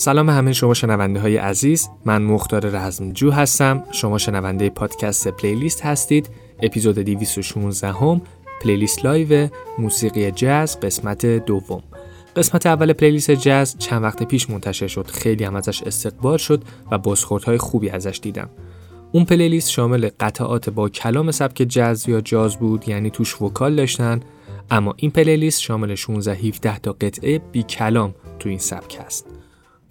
سلام همه شما شنونده های عزیز. من مختار رزمجو هستم. شما شنونده پادکست playlist هستید. اپیزود 216 هم playlist live موسیقی جاز قسمت دوم. قسمت اول playlist جاز چند وقت پیش منتشر شد. خیلی هم ازش استقبال شد و بازخوردهای خوبی ازش دیدم. اون playlist شامل قطعات با کلام سبک جاز یا جاز بود یعنی توش vocal داشتن. اما این playlist شامل 16 17 تا قطعه بی کلام تو این سبک هست.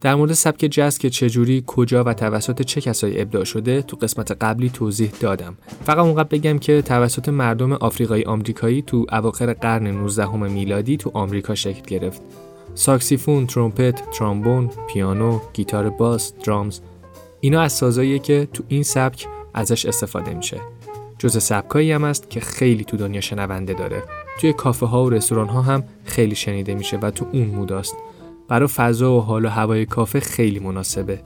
در مورد سبک جاز که چجوری کجا و توسط چه کسایی ابداع شده تو قسمت قبلی توضیح دادم. فقط اونقدر بگم که توسط مردم آفریقایی آمریکایی تو اواخر قرن 19 میلادی تو آمریکا شکل گرفت. ساکسیفون، ترومپت، ترامبون، پیانو، گیتار باس، درامز اینا از سازاییه که تو این سبک ازش استفاده میشه. جز سبکایی هم است که خیلی تو دنیا شنونده داره. توی کافه ها و رستوران ها هم خیلی شنیده میشه و تو اون موداست برای فضا و حال و هوای کافه خیلی مناسبه.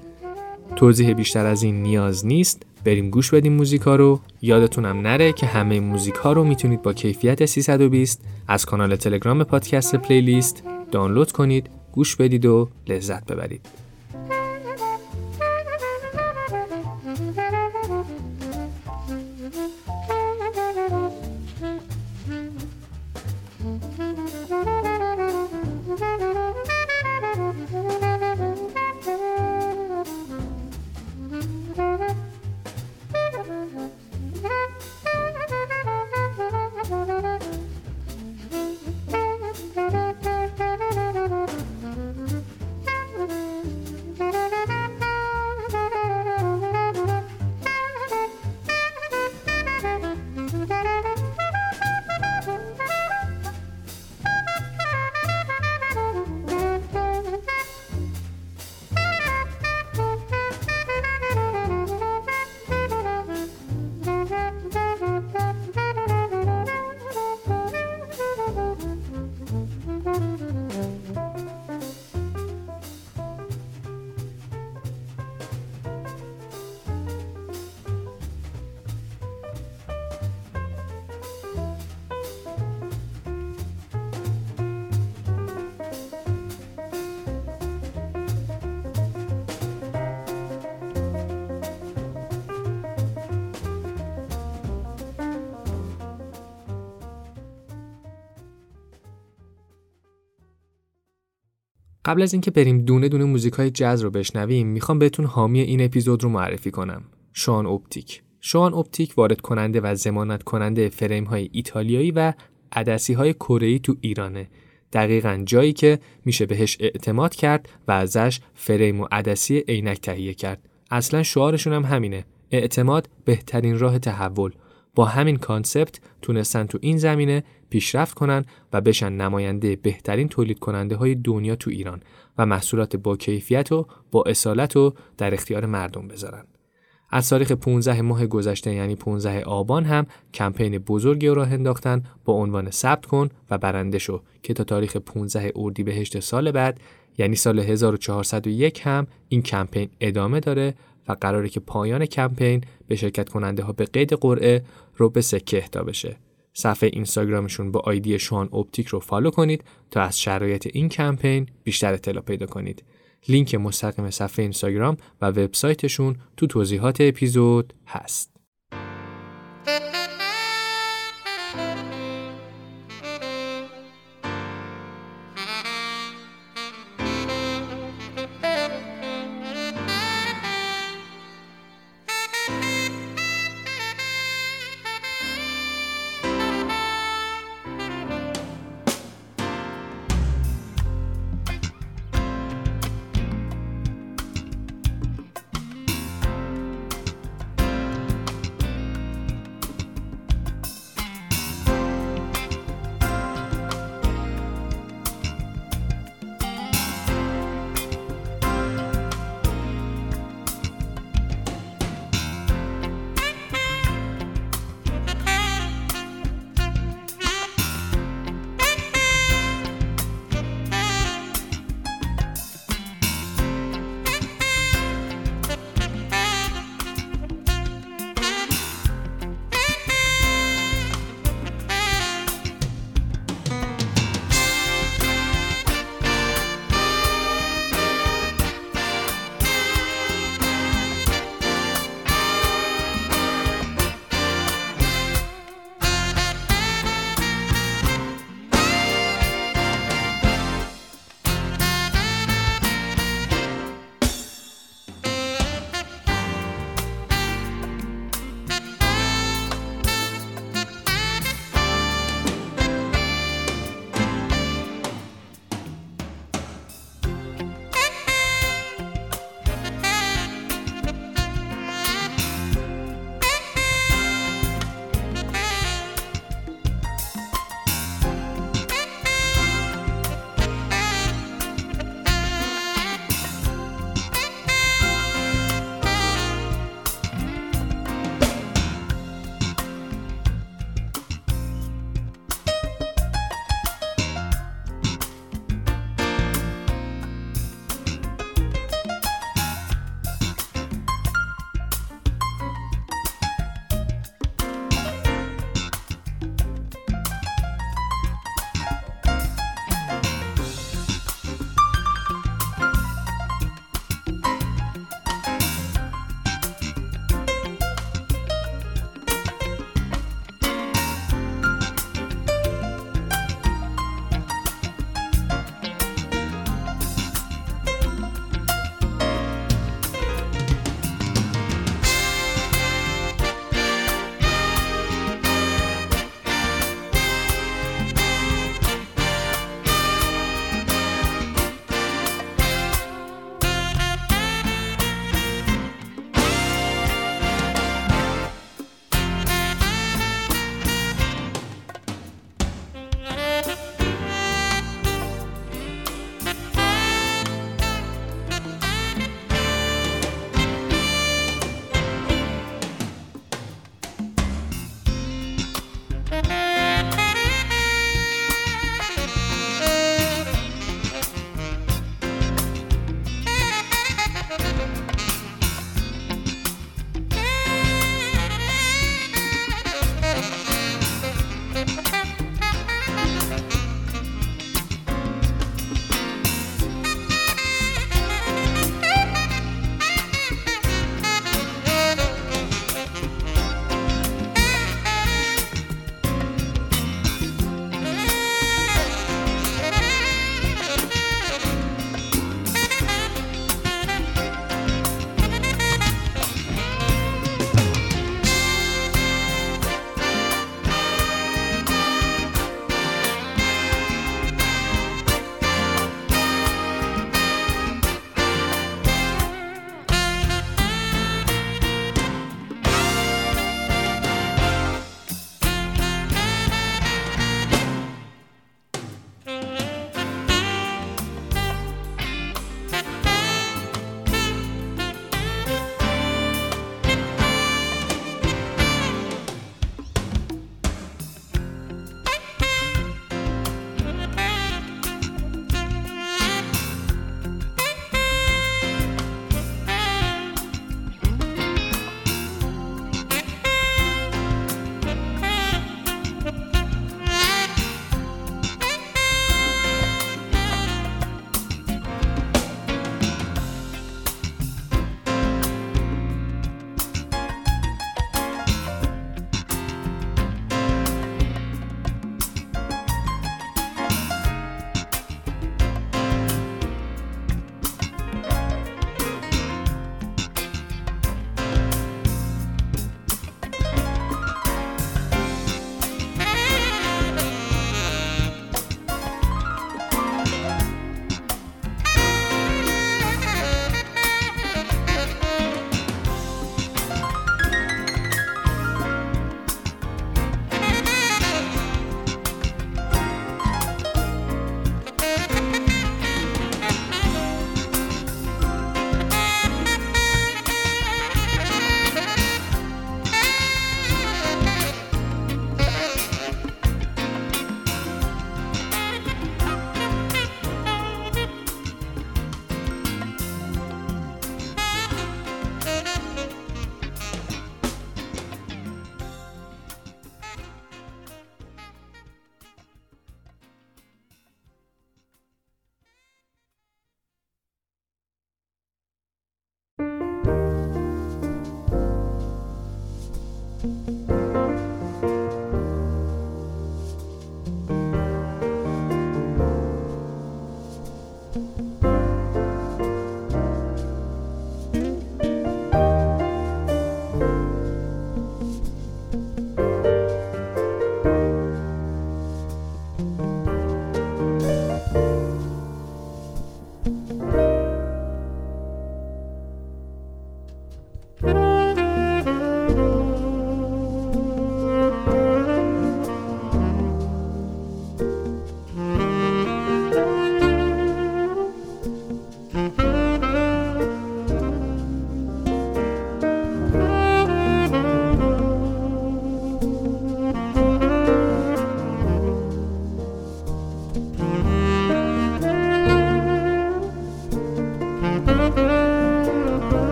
توضیح بیشتر از این نیاز نیست. بریم گوش بدیم موزیک ها رو. یادتونم نره که همه موزیک ها رو می‌تونید با کیفیت 320 از کانال تلگرام پادکست پلیلیست دانلود کنید گوش بدید و لذت ببرید. قبل از اینکه بریم دونه دونه موزیک های جاز رو بشنویم می‌خوام بهتون حامی این اپیزود رو معرفی کنم. شان اپتیک. شان اپتیک وارد کننده و ضمانت کننده فریم های ایتالیایی و عدسی های کره تو ایرانه. دقیقا جایی که میشه بهش اعتماد کرد و ازش فریم و عدسی عینک تهیه کرد. اصلا شعارشون هم همینه. اعتماد بهترین راه تحول. با همین concept تونستن تو این زمینه پیشرفت کنن و بشن نماینده بهترین تولید کننده های دنیا تو ایران و محصولات با کیفیت و با اصالت و در اختیار مردم بذارن. از تاریخ 15 ماه گذشته یعنی 15 آبان هم کمپین بزرگی راه انداختن با عنوان ثبت کن و برنده شو که تا تاریخ 15 اردیبهشت سال بعد یعنی سال 1401 هم این کمپین ادامه داره و قراره که پایان کمپین به شرکت کننده ها به قید قرعه ربع سکه اهدا بشه. صفحه اینستاگرامشون با ID شوان اپتیک رو follow کنید تا از شرایط این کمپین بیشتر اطلاع پیدا کنید. لینک مستقیم صفحه اینستاگرام و وبسایتشون تو توضیحات اپیزود هست.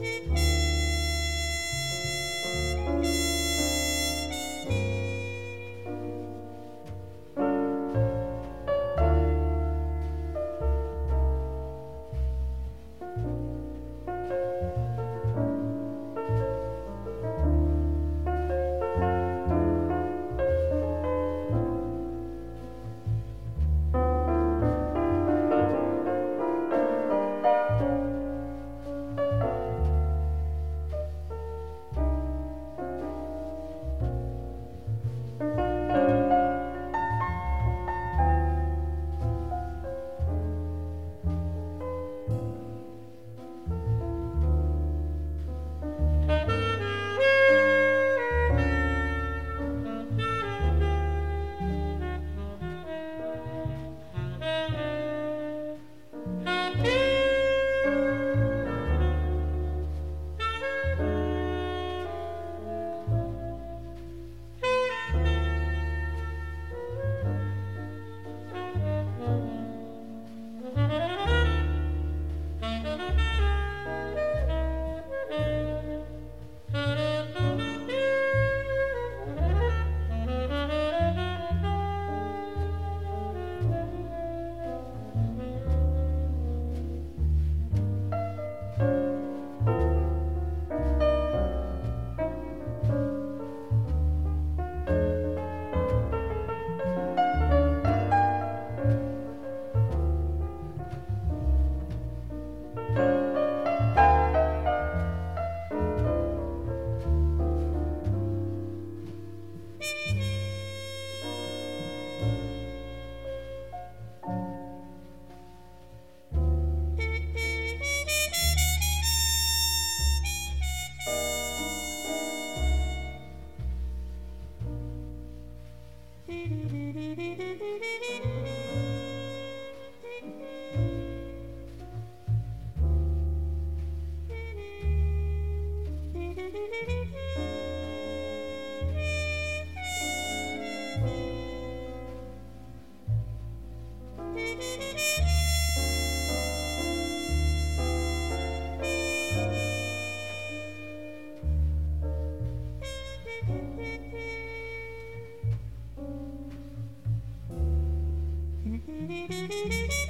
Música Música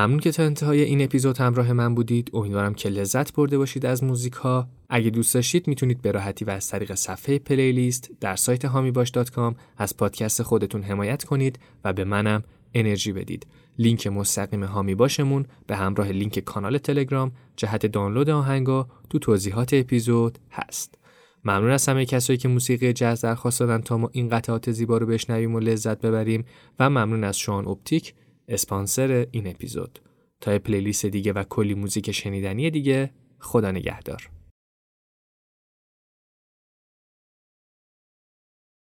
ممنون که تا انتهای این اپیزود همراه من بودید. امیدوارم که لذت برده باشید از موزیک ها. اگه دوست داشتید می‌تونید به راحتی و از طریق صفحه پلیلیست در سایت هامیباش.com از پادکست خودتون حمایت کنید و به منم انرژی بدید. لینک مستقیم هامی باشمون به همراه لینک کانال تلگرام جهت دانلود آهنگا تو توضیحات اپیزود هست. ممنون از همه کسایی که موسیقی جاز درخواست دادن تا ما این قطعات زیبا رو بشنویم و لذت ببریم و ممنون از شوان اپتیک اسپانسر این اپیزود. تا پلیلیست دیگه و کلی موزیک شنیدنی دیگه خدا نگهدار.